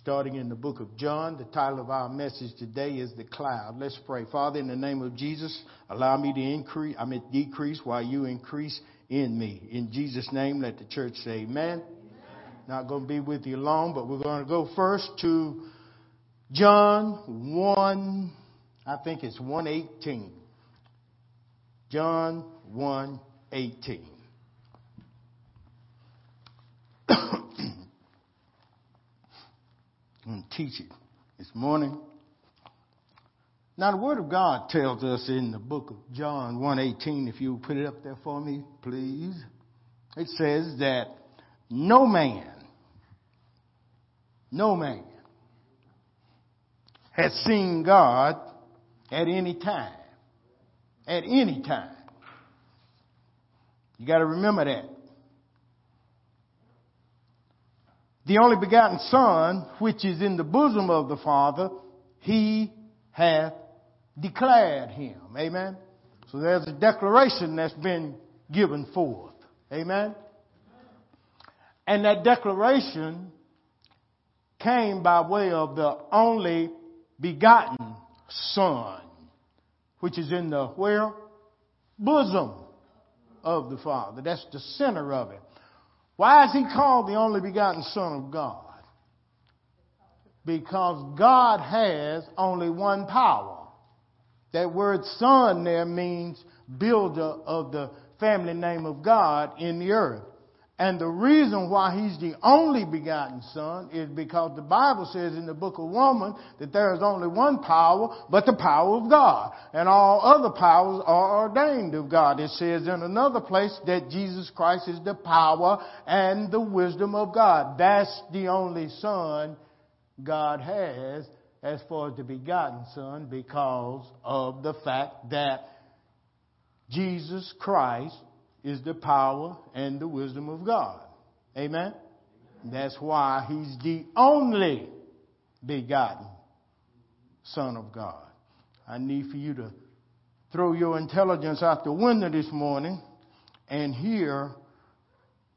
starting in the book of John. The title of our message today is The Cloud. Let's pray. Father, in the name of Jesus, allow me to increase, I mean decrease while you increase in me. In Jesus' name, let the church say amen. amen. Not going to be with you long, but we're going to go first to John 1, I think it's 118. John 118. I'm teach it this morning. Now the Word of God tells us in the book of John 1.18, if you put it up there for me, please. It says that no man, no man has seen God at any time. At any time. You gotta remember that. The only begotten Son, which is in the bosom of the Father, he hath declared him. Amen. So there's a declaration that's been given forth. Amen. And that declaration came by way of the only begotten Son, which is in the where? Bosom of the Father. That's the center of it. Why is he called the only begotten Son of God? Because God has only one power. That word son there means builder of the family name of God in the earth. And the reason why he's the only begotten son is because the Bible says in the book of Romans that there is only one power, but the power of God. And all other powers are ordained of God. It says in another place that Jesus Christ is the power and the wisdom of God. That's the only son God has as far as the begotten son because of the fact that Jesus Christ is the power and the wisdom of God. Amen? That's why he's the only begotten Son of God. I need for you to throw your intelligence out the window this morning and hear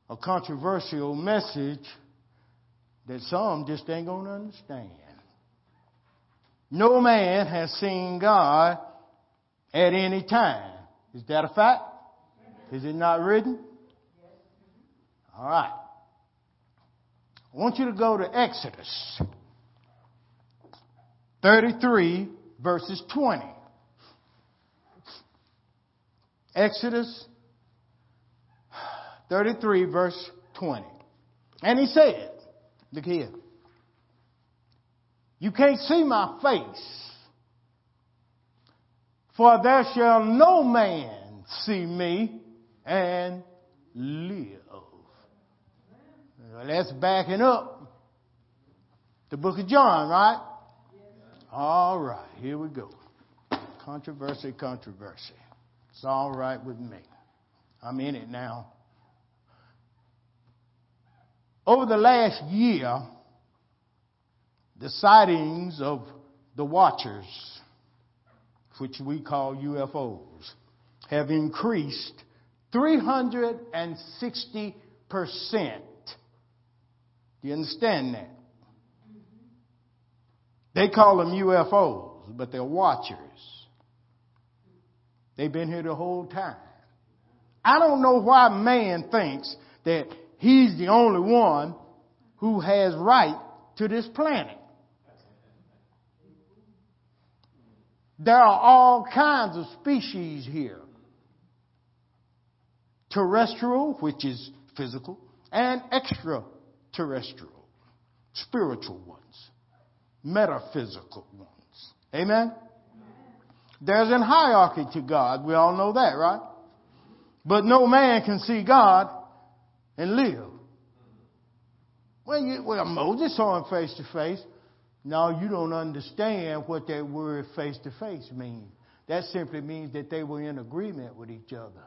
a controversial message that some just ain't going to understand. No man has seen God at any time. Is that a fact? Is it not written? All right. I want you to go to Exodus 33, verses 20. Exodus 33, verse 20. And he said, look here, you can't see my face, for there shall no man see me and live. Well, that's backing up the book of John, right? All right, here we go. Controversy, controversy. It's all right with me. I'm in it now. Over the last year, the sightings of the watchers, which we call UFOs, have increased 360%. Do you understand that? They call them UFOs, but they're watchers. They've been here the whole time. I don't know why man thinks that he's the only one who has right to this planet. There are all kinds of species here terrestrial, which is physical, and extraterrestrial, spiritual ones, metaphysical ones. Amen? There's an hierarchy to God. We all know that, right? But no man can see God and live. Well, you, well Moses saw him face to face. Now you don't understand what that word face to face means. That simply means that they were in agreement with each other.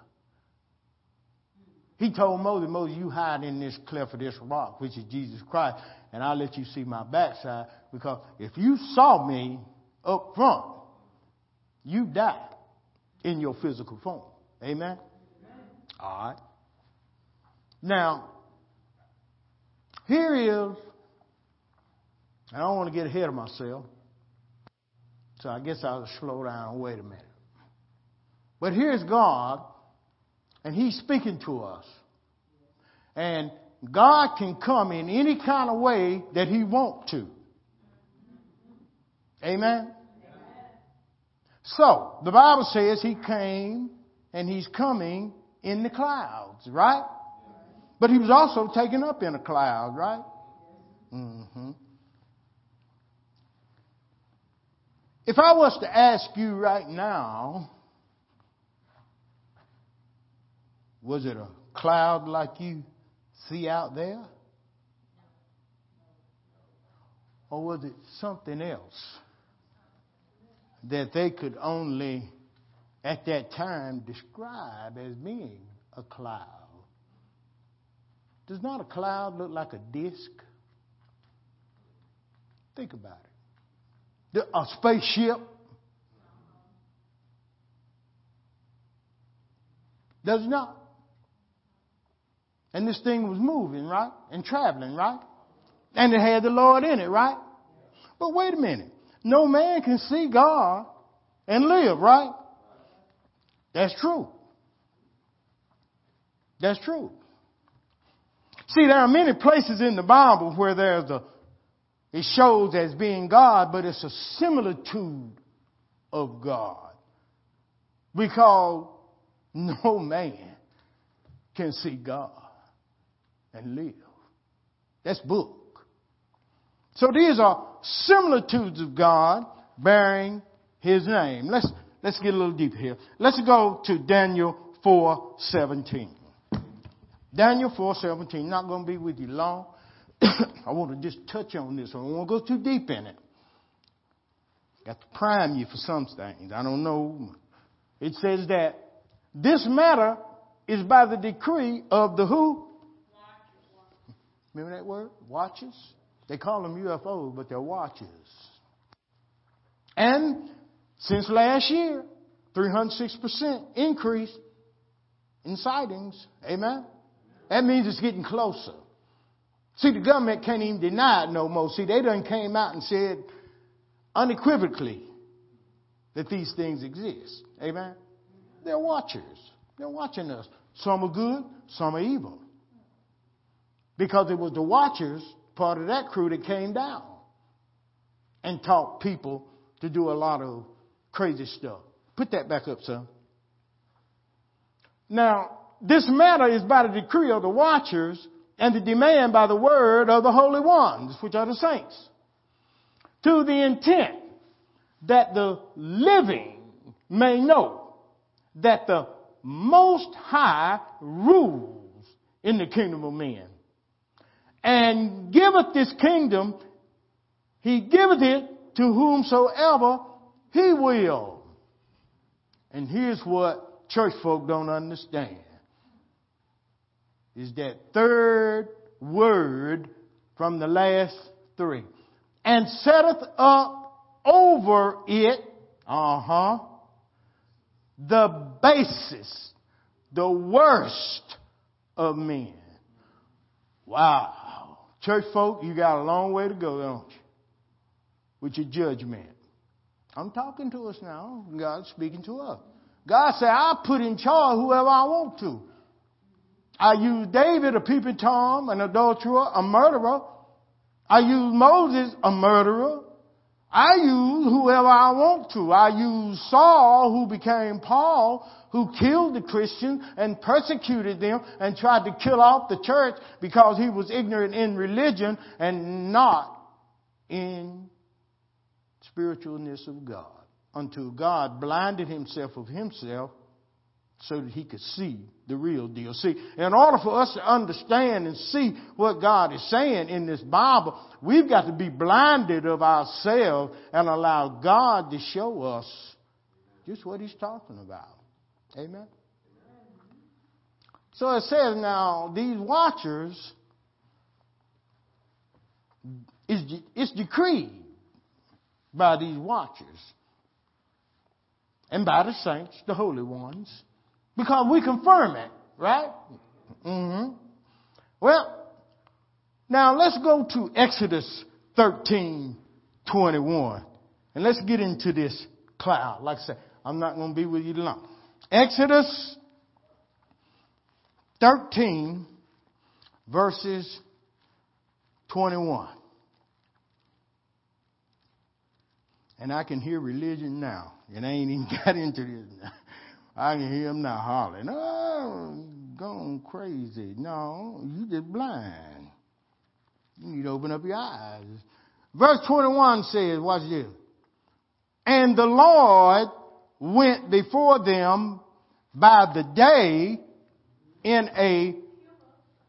He told Moses, Moses, you hide in this cleft of this rock, which is Jesus Christ, and I'll let you see my backside. Because if you saw me up front, you die in your physical form. Amen? Amen. All right. Now, here is I don't want to get ahead of myself. So I guess I'll slow down and wait a minute. But here's God, and He's speaking to us. And God can come in any kind of way that He wants to. Amen? So, the Bible says He came and He's coming in the clouds, right? But He was also taken up in a cloud, right? Mm-hmm. If I was to ask you right now, was it a cloud like you see out there? Or was it something else that they could only at that time describe as being a cloud? Does not a cloud look like a disk? Think about it. A spaceship. Does not. And this thing was moving, right? And traveling, right? And it had the Lord in it, right? But wait a minute. No man can see God and live, right? That's true. That's true. See, there are many places in the Bible where there's a, it shows as being God, but it's a similitude of God. Because no man can see God and live. That's book. So these are similitudes of God bearing his name. Let's, let's get a little deeper here. Let's go to Daniel 4:17. Daniel 4:17. Not going to be with you long. I want to just touch on this. I don't want to go too deep in it. Got to prime you for some things. I don't know. It says that this matter is by the decree of the who? Remember that word? Watches? They call them UFOs, but they're watches. And since last year, 306% increase in sightings. Amen? That means it's getting closer. See, the government can't even deny it no more. See, they done came out and said unequivocally that these things exist. Amen? They're watchers. They're watching us. Some are good, some are evil. Because it was the watchers, part of that crew, that came down and taught people to do a lot of crazy stuff. Put that back up, son. Now, this matter is by the decree of the watchers and the demand by the word of the holy ones, which are the saints, to the intent that the living may know that the Most High rules in the kingdom of men and giveth this kingdom, he giveth it to whomsoever he will. And here's what church folk don't understand. Is that third word from the last three. And setteth up over it, uh-huh, the basis, the worst of men. Wow. Church folk, you got a long way to go, don't you? With your judgment. I'm talking to us now. God's speaking to us. God said, I put in charge whoever I want to. I use David, a peeping Tom, an adulterer, a murderer. I use Moses, a murderer. I use whoever I want to. I use Saul, who became Paul, who killed the Christians and persecuted them and tried to kill off the church because he was ignorant in religion and not in spiritualness of God. Until God blinded himself of himself so that he could see the real deal. See, in order for us to understand and see what God is saying in this Bible, we've got to be blinded of ourselves and allow God to show us just what he's talking about. Amen. So it says now, these watchers, is it's decreed by these watchers and by the saints, the holy ones, because we confirm it, right? Mm-hmm. Well, now let's go to Exodus 13, 21. And let's get into this cloud. Like I said, I'm not going to be with you long. Exodus 13, verses 21. And I can hear religion now. And I ain't even got into this now. I can hear them now hollering, oh, going crazy. No, you just blind. You need to open up your eyes. Verse 21 says, watch this. And the Lord went before them by the day in a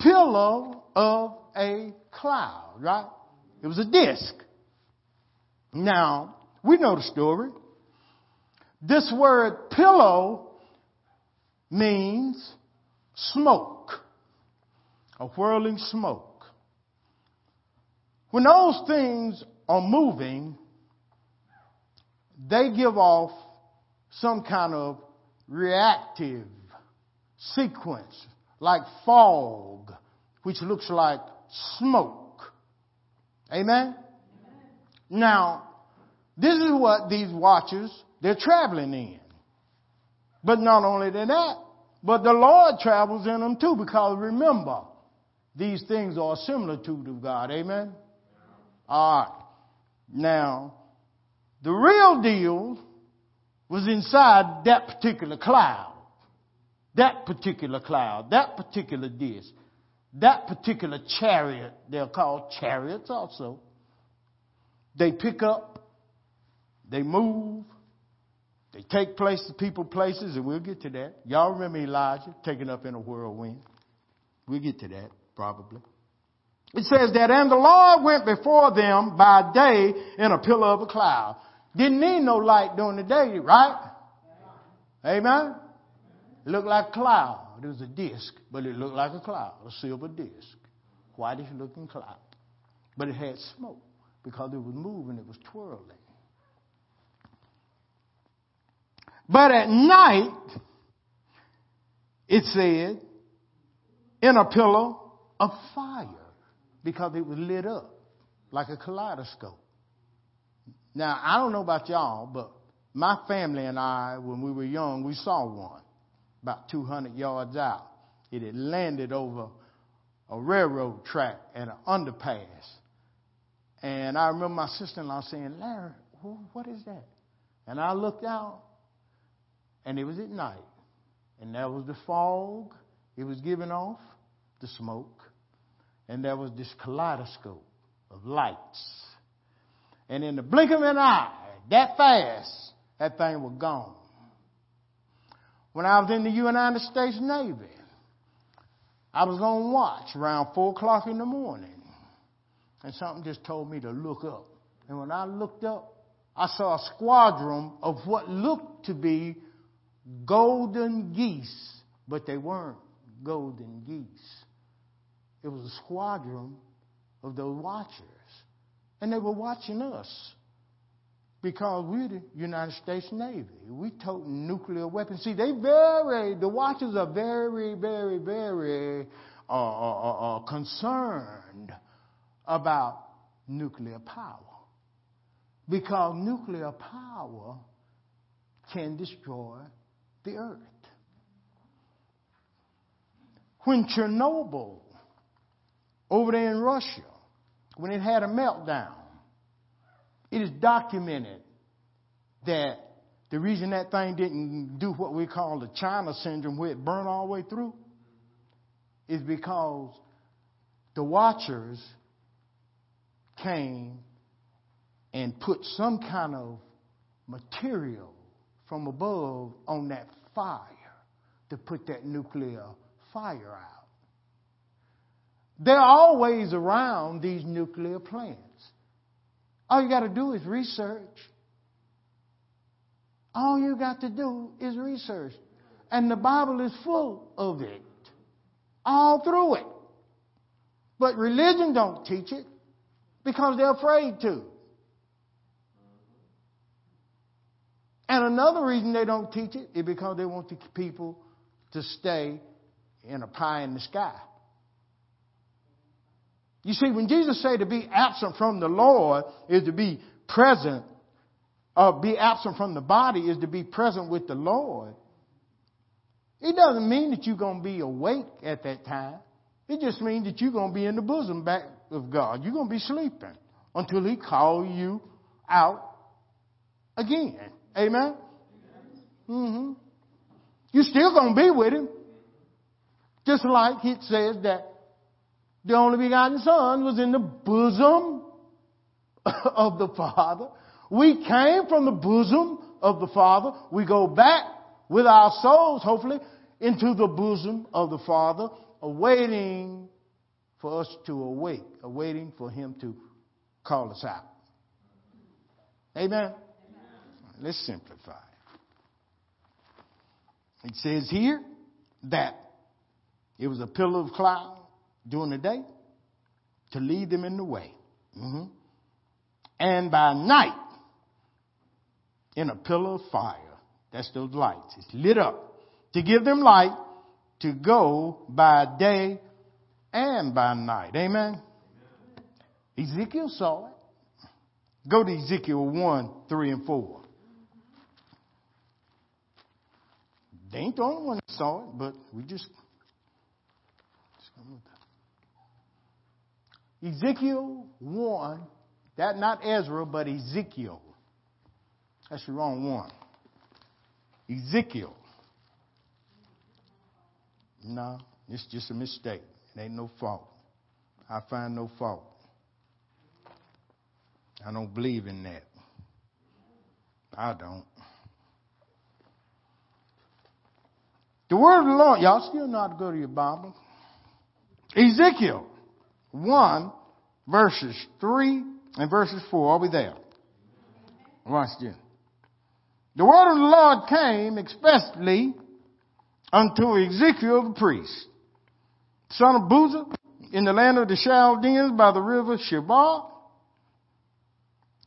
pillar of a cloud, right? It was a disc. Now, we know the story. This word pillow means smoke, a whirling smoke. When those things are moving, they give off some kind of reactive sequence, like fog, which looks like smoke. Amen? Now, this is what these watchers, they're traveling in. But not only that, but the Lord travels in them too, because remember, these things are a similitude of God. Amen? All right. Now, the real deal was inside that particular cloud. That particular cloud, that particular disc, that particular chariot, they're called chariots also. They pick up, they move, they take places, people places, and we'll get to that. Y'all remember Elijah taken up in a whirlwind? We'll get to that, probably. It says that, and the Lord went before them by day in a pillar of a cloud. Didn't need no light during the day, right? Amen? It looked like a cloud. It was a disc, but it looked like a cloud, a silver disc. Whitish looking cloud. But it had smoke because it was moving, it was twirling. But at night, it said, in a pillar of fire because it was lit up like a kaleidoscope. Now, I don't know about y'all, but my family and I, when we were young, we saw one about 200 yards out. It had landed over a railroad track at an underpass. And I remember my sister in law saying, Larry, what is that? And I looked out, and it was at night. And there was the fog it was giving off, the smoke. And there was this kaleidoscope of lights. And in the blink of an eye, that fast, that thing was gone. When I was in the United States Navy, I was on watch around 4 o'clock in the morning. And something just told me to look up. And when I looked up, I saw a squadron of what looked to be golden geese, but they weren't golden geese. It was a squadron of those watchers. And they were watching us because we're the United States Navy. We tote nuclear weapons. See, they very, the watchers are very, very, very uh, uh, uh, uh concerned about nuclear power. Because nuclear power can destroy the earth. When Chernobyl, over there in Russia, when it had a meltdown, it is documented that the reason that thing didn't do what we call the China syndrome, where it burned all the way through, is because the watchers came and put some kind of material from above on that fire to put that nuclear fire out. They're always around these nuclear plants. All you got to do is research. All you got to do is research. And the Bible is full of it. All through it. But religion don't teach it because they're afraid to. And another reason they don't teach it is because they want the people to stay in a pie in the sky. You see, when Jesus said to be absent from the Lord is to be present, or be absent from the body is to be present with the Lord. It doesn't mean that you're going to be awake at that time. It just means that you're going to be in the bosom back of God. You're going to be sleeping until He calls you out again. Amen? Mm-hmm. You're still going to be with Him. Just like it says that the only begotten Son was in the bosom of the Father. We came from the bosom of the Father. We go back with our souls, hopefully, into the bosom of the Father, awaiting for us to awake, awaiting for Him to call us out. Amen? Amen. Let's simplify. It says here that it was a pillar of cloud during the day to lead them in the way. Mm-hmm. And by night, in a pillar of fire. That's those lights. It's lit up to give them light to go by day and by night. Amen. Ezekiel saw it. Go to Ezekiel 1, 3, and 4. They ain't the only one that saw it, but we just. Ezekiel 1, that not Ezra, but Ezekiel. That's the wrong one. Ezekiel. No, it's just a mistake. It ain't no fault. I find no fault. I don't believe in that. I don't. The word of the Lord, y'all still not go to your Bible. Ezekiel 1, verses 3 and verses 4. Are we there? Watch this. The word of the Lord came expressly unto Ezekiel the priest, son of Buzi, in the land of the Chaldeans by the river Chebar.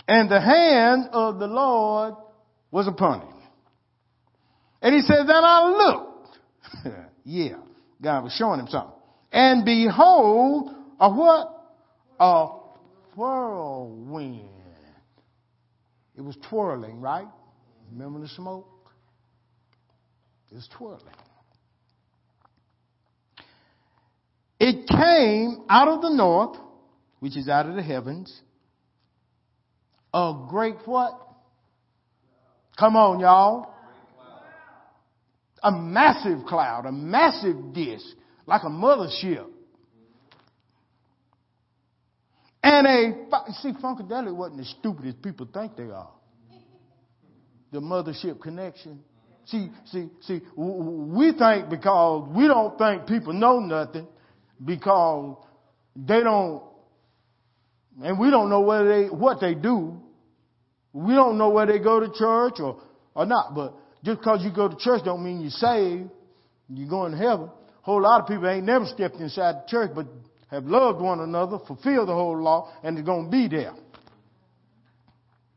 And the hand of the Lord was upon him. And he said, Then I looked. yeah, God was showing him something. And behold, a what? A whirlwind. It was twirling, right? Remember the smoke? It's twirling. It came out of the north, which is out of the heavens. A great what? Come on, y'all. A massive cloud, a massive disk, like a mothership. And a, see, Funkadelic wasn't as stupid as people think they are the mothership connection. See, see, see, we think because we don't think people know nothing because they don't, and we don't know whether they, what they do. We don't know where they go to church or, or not, but just because you go to church don't mean you're saved. You're going to heaven. A whole lot of people ain't never stepped inside the church, but have loved one another, fulfilled the whole law, and they're going to be there.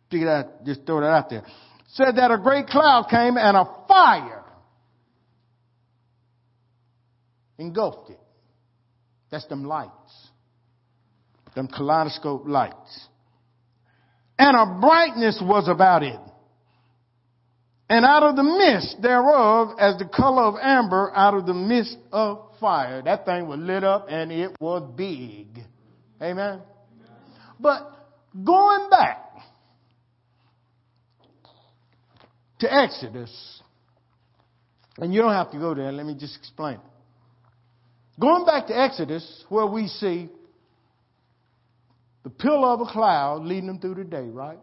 Figure that, just throw that out there said that a great cloud came and a fire engulfed it. That's them lights. Them kaleidoscope lights. And a brightness was about it. And out of the mist thereof, as the color of amber out of the mist of fire. That thing was lit up and it was big. Amen. But going back to Exodus. And you don't have to go there. Let me just explain. Going back to Exodus, where we see the pillar of a cloud leading them through the day, right?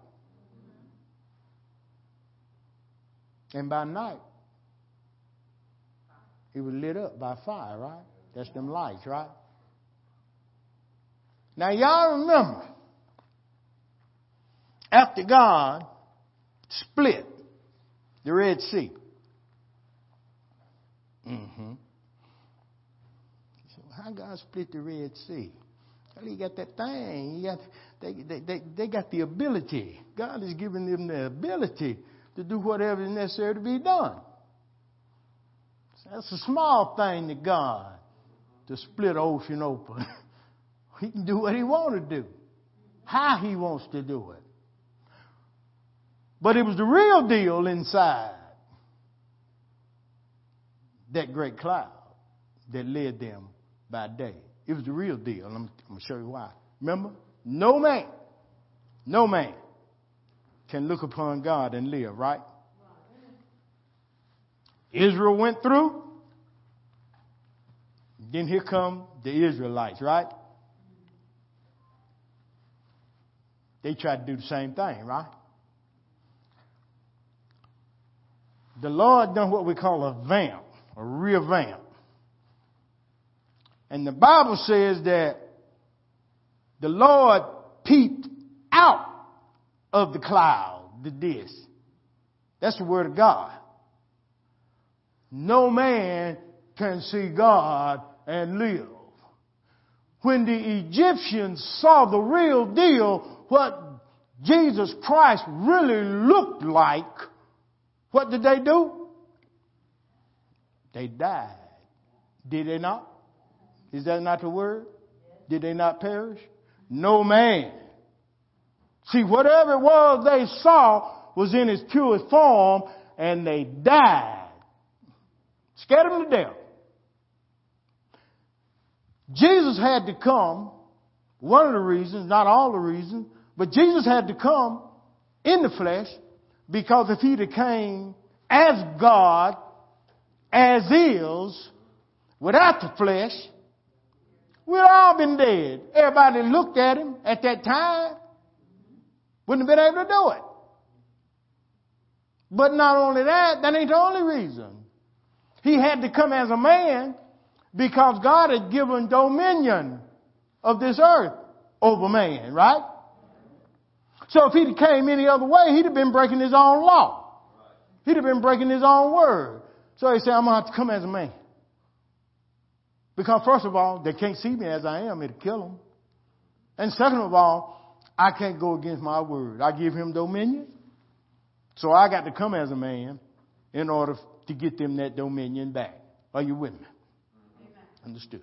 And by night, it was lit up by fire, right? That's them lights, right? Now, y'all remember, after God split the Red Sea. Mm-hmm. So how God split the Red Sea? Well, he got that thing. He got, they, they, they, they got the ability. God has given them the ability to do whatever is necessary to be done. That's a small thing to God to split ocean open. He can do what he wants to do, how he wants to do it. But it was the real deal inside that great cloud that led them by day. It was the real deal. I'm, I'm going to show you why. Remember? No man, no man can look upon God and live, right? Israel went through. Then here come the Israelites, right? They tried to do the same thing, right? The Lord done what we call a vamp, a revamp. And the Bible says that the Lord peeped out of the cloud, the disk. That's the word of God. No man can see God and live. When the Egyptians saw the real deal, what Jesus Christ really looked like, what did they do? They died. Did they not? Is that not the word? Did they not perish? No man. See, whatever it was they saw was in its purest form and they died. Scared them to death. Jesus had to come, one of the reasons, not all the reasons, but Jesus had to come in the flesh because if he'd have came as God, as is, without the flesh, we'd all been dead. Everybody looked at him at that time wouldn't have been able to do it. But not only that, that ain't the only reason. He had to come as a man because God had given dominion of this earth over man, right? So if he'd came any other way, he'd have been breaking his own law. He'd have been breaking his own word. So he said, I'm going to have to come as a man. Because first of all, they can't see me as I am. It'll kill them. And second of all, I can't go against my word. I give him dominion. So I got to come as a man in order to get them that dominion back. Are you with me? Amen. Understood.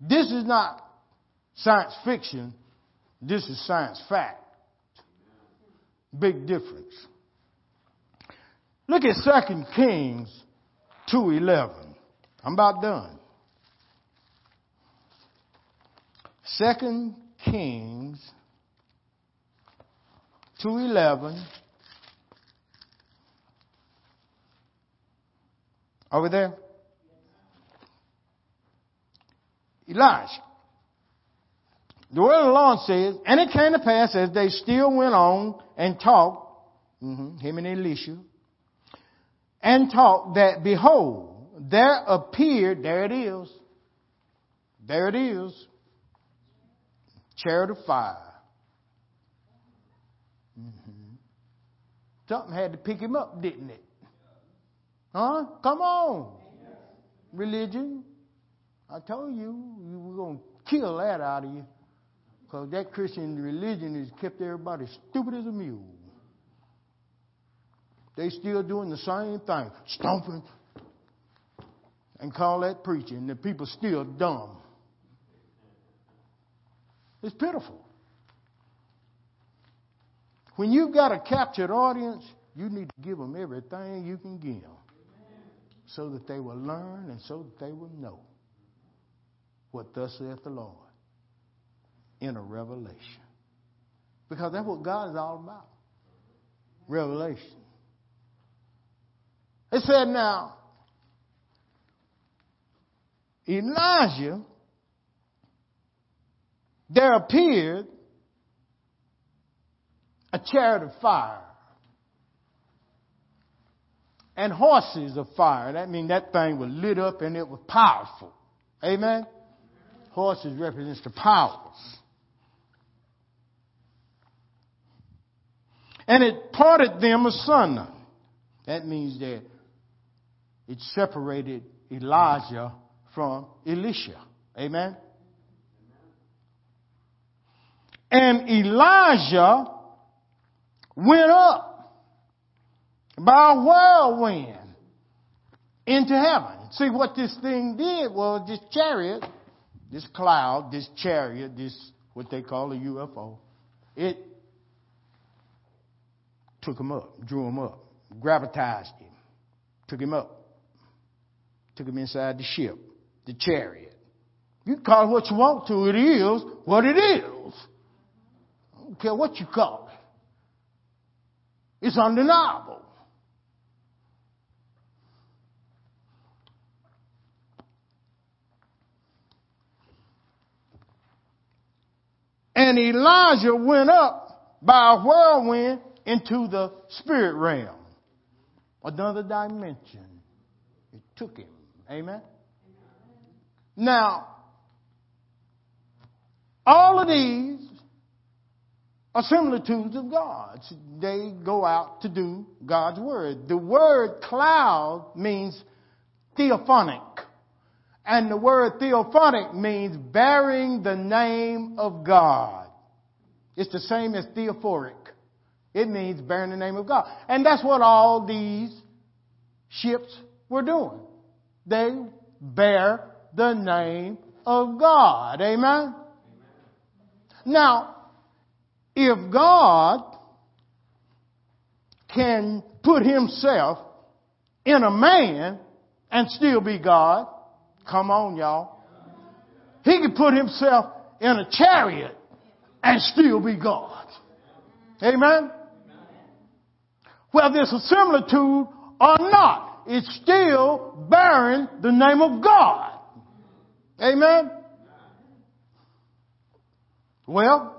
This is not science fiction. This is science fact. Big difference. Look at 2 Kings 2.11. I'm about done. 2 Kings 2.11. Over there? Elijah. The word of the Lord says, And it came to pass as they still went on and talked, mm-hmm, him and Elisha, and talked that behold, there appeared, there it is, there it is, chariot of fire mm-hmm. Something had to pick him up, didn't it? Huh? Come on. Religion. I told you, we were going to kill that out of you. Because that Christian religion has kept everybody stupid as a mule. They still doing the same thing, stomping and call that preaching. The people still dumb. It's pitiful. When you've got a captured audience, you need to give them everything you can give them so that they will learn and so that they will know what thus saith the Lord in a revelation. Because that's what God is all about. Revelation. It said now, Elijah, there appeared a chariot of fire and horses of fire. That means that thing was lit up and it was powerful. Amen? Horses represents the powers. And it parted them asunder. That means that it separated Elijah from Elisha. Amen? And Elijah went up by a whirlwind into heaven. See what this thing did was this chariot, this cloud, this chariot, this what they call a UFO, it took him up, drew him up, gravitized him, took him up, took him inside the ship, the chariot. You can call it what you want to, it is what it is. Don't care what you call it. It's undeniable. And Elijah went up by a whirlwind into the spirit realm. Another dimension. It took him. Amen. Now, all of these are similitudes of God. They go out to do God's word. The word cloud means theophanic. And the word theophanic means bearing the name of God. It's the same as theophoric. It means bearing the name of God. And that's what all these ships were doing. They bear the name of God. Amen? Now, if God can put himself in a man and still be God, Come on, y'all. He can put himself in a chariot and still be God. Amen? Whether it's a similitude or not, it's still bearing the name of God. Amen? Well,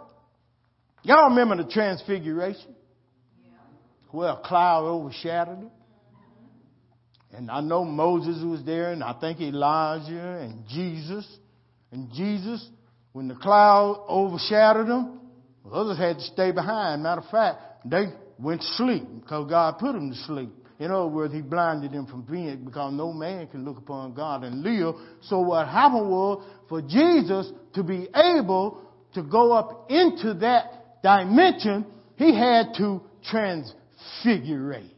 y'all remember the transfiguration? Well, a cloud overshadowed it. And I know Moses was there, and I think Elijah and Jesus. And Jesus, when the cloud overshadowed them, others had to stay behind. Matter of fact, they went to sleep because God put them to sleep. In other words, He blinded them from being because no man can look upon God and live. So what happened was for Jesus to be able to go up into that dimension, He had to transfigurate.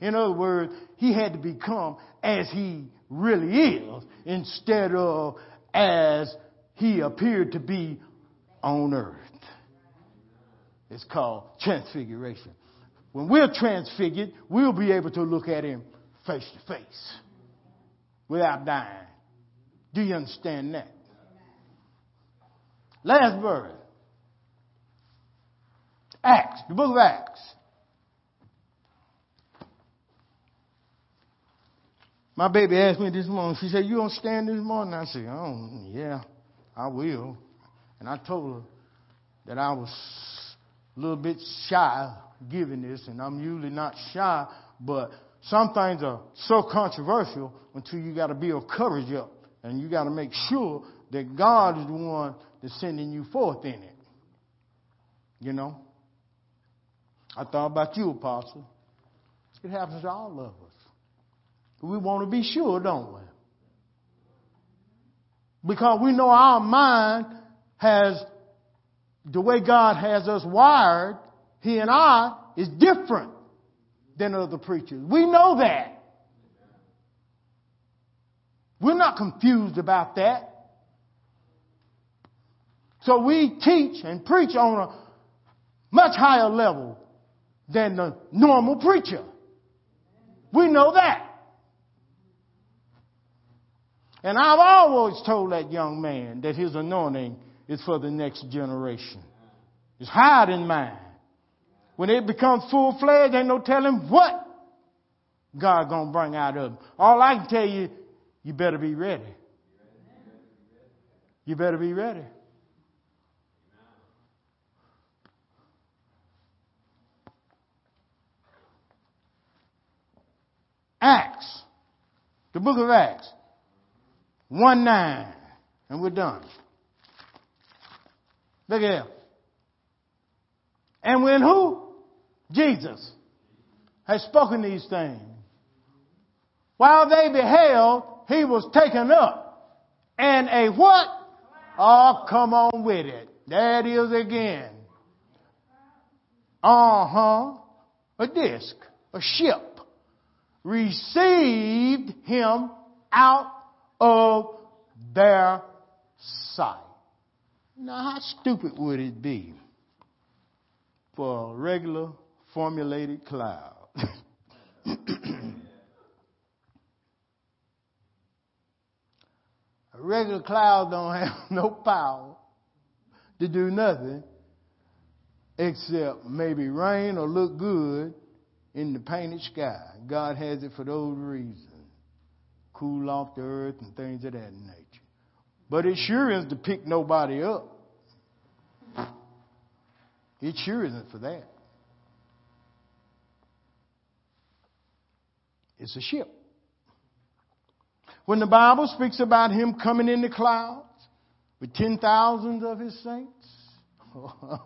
In other words, he had to become as he really is instead of as he appeared to be on earth. It's called transfiguration. When we're transfigured, we'll be able to look at him face to face without dying. Do you understand that? Last verse. Acts, the book of Acts. My baby asked me this morning, she said, You don't stand this morning? I said, Oh, yeah, I will. And I told her that I was a little bit shy giving this, and I'm usually not shy, but some things are so controversial until you got to build courage up, and you got to make sure that God is the one that's sending you forth in it. You know? I thought about you, Apostle. It happens to all of us. We want to be sure, don't we? Because we know our mind has, the way God has us wired, He and I, is different than other preachers. We know that. We're not confused about that. So we teach and preach on a much higher level than the normal preacher. We know that. And I've always told that young man that his anointing is for the next generation. It's higher than mine. When it becomes full fledged, ain't no telling what God gonna bring out of him. All I can tell you, you better be ready. You better be ready. Acts, the book of Acts. 1 9. And we're done. Look at here. And when who? Jesus has spoken these things. While they beheld, he was taken up. And a what? Oh, come on with it. It is again. Uh huh. A disc. A ship. Received him out of their sight. Now, how stupid would it be for a regular formulated cloud? a regular cloud don't have no power to do nothing except maybe rain or look good in the painted sky. God has it for those reasons. Cool off the earth and things of that nature. But it sure is to pick nobody up. It sure isn't for that. It's a ship. When the Bible speaks about him coming in the clouds with ten thousands of his saints, oh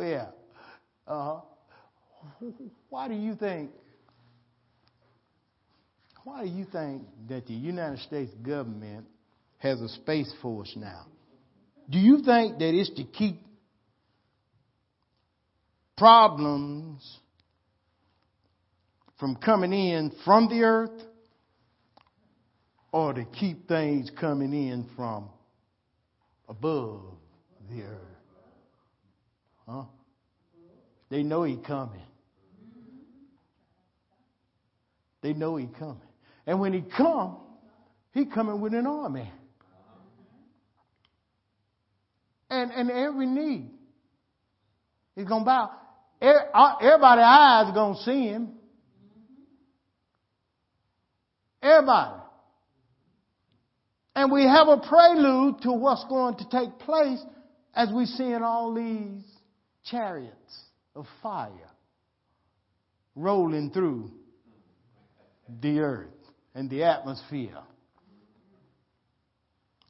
yeah. Uh-huh. Why do you think? Why do you think that the United States government has a space force now? Do you think that it's to keep problems from coming in from the earth or to keep things coming in from above the earth? Huh? They know he coming. They know he coming. And when he come, he coming with an army. And, and every knee is going to bow. Uh, Everybody's eyes are going to see him. Everybody. And we have a prelude to what's going to take place as we see in all these chariots of fire rolling through the earth and the atmosphere.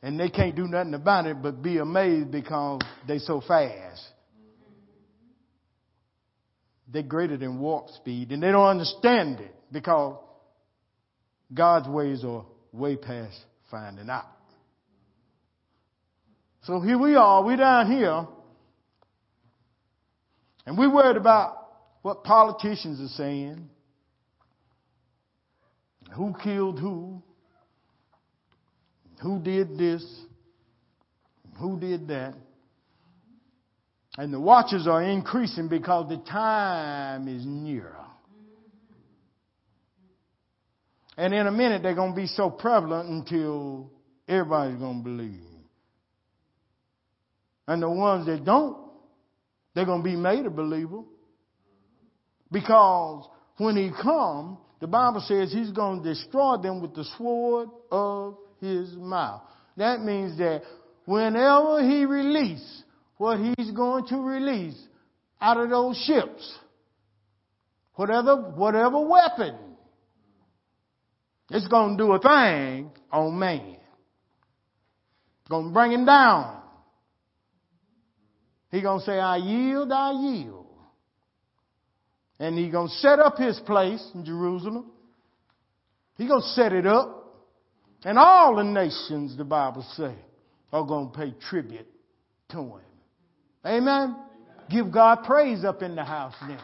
And they can't do nothing about it but be amazed because they so fast. They're greater than warp speed and they don't understand it because God's ways are way past finding out. So here we are, we're down here, and we're worried about what politicians are saying, who killed who, who did this, who did that. And the watches are increasing because the time is nearer. And in a minute, they're going to be so prevalent until everybody's going to believe. And the ones that don't, they're going to be made a believer. Because when he comes, the Bible says he's going to destroy them with the sword of his mouth. That means that whenever he releases what he's going to release out of those ships, whatever, whatever weapon it's going to do a thing on man. It's going to bring him down. He's going to say, I yield, I yield. And he's going to set up his place in Jerusalem. He's going to set it up. And all the nations, the Bible say, are going to pay tribute to him. Amen? Amen. Give God praise up in the house now.